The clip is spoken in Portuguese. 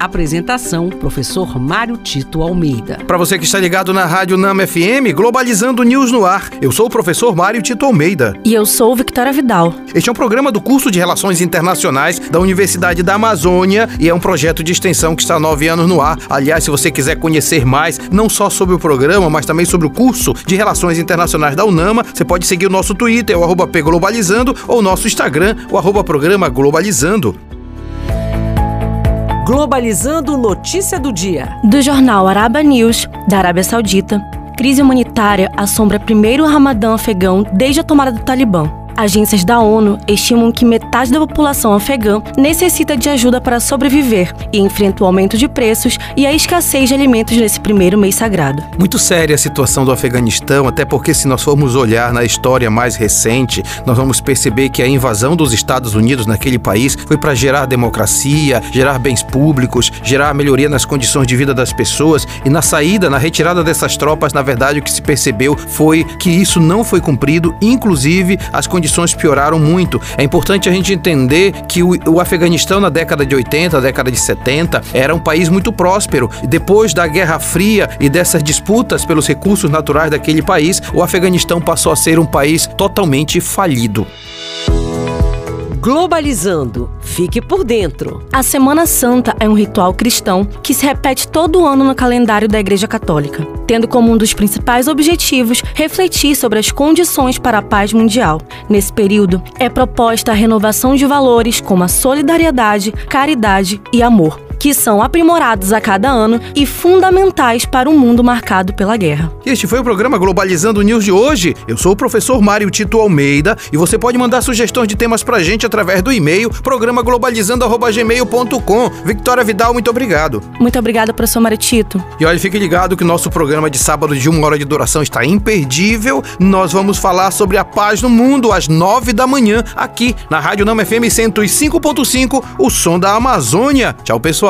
Apresentação: Professor Mário Tito Almeida. Para você que está ligado na Rádio Nama FM, Globalizando News no ar. Eu sou o professor Mário Tito Almeida. E eu sou Victoria Vidal. Este é um programa do curso de Relações Internacionais da Universidade da Amazônia e é um projeto de extensão que está há nove anos no ar. Aliás, se você quiser conhecer mais, não só sobre o programa, mas também sobre o curso de Relações Internacionais da UNAMA, você pode seguir o nosso Twitter, o arroba Globalizando, ou o nosso Instagram, o arroba Programa Globalizando. Globalizando notícia do dia. Do jornal Araba News, da Arábia Saudita, crise humanitária assombra primeiro Ramadã afegão desde a tomada do Talibã. Agências da ONU estimam que metade da população afegã necessita de ajuda para sobreviver e enfrenta o aumento de preços e a escassez de alimentos nesse primeiro mês sagrado. Muito séria a situação do Afeganistão, até porque se nós formos olhar na história mais recente, nós vamos perceber que a invasão dos Estados Unidos naquele país foi para gerar democracia, gerar bens públicos, gerar melhoria nas condições de vida das pessoas e na saída, na retirada dessas tropas, na verdade o que se percebeu foi que isso não foi cumprido, inclusive as condições condições pioraram muito. É importante a gente entender que o, o Afeganistão, na década de 80, década de 70, era um país muito próspero. Depois da Guerra Fria e dessas disputas pelos recursos naturais daquele país, o Afeganistão passou a ser um país totalmente falido. Globalizando. Fique por dentro. A Semana Santa é um ritual cristão que se repete todo ano no calendário da Igreja Católica, tendo como um dos principais objetivos refletir sobre as condições para a paz mundial. Nesse período, é proposta a renovação de valores como a solidariedade, caridade e amor que são aprimorados a cada ano e fundamentais para um mundo marcado pela guerra. Este foi o programa Globalizando News de hoje. Eu sou o professor Mário Tito Almeida e você pode mandar sugestões de temas pra gente através do e-mail programaglobalizando@gmail.com. Victoria Vidal, muito obrigado. Muito obrigada, professor Mário Tito. E olha, fique ligado que o nosso programa de sábado de uma hora de duração está imperdível. Nós vamos falar sobre a paz no mundo às nove da manhã aqui na Rádio Nama FM 105.5, o som da Amazônia. Tchau, pessoal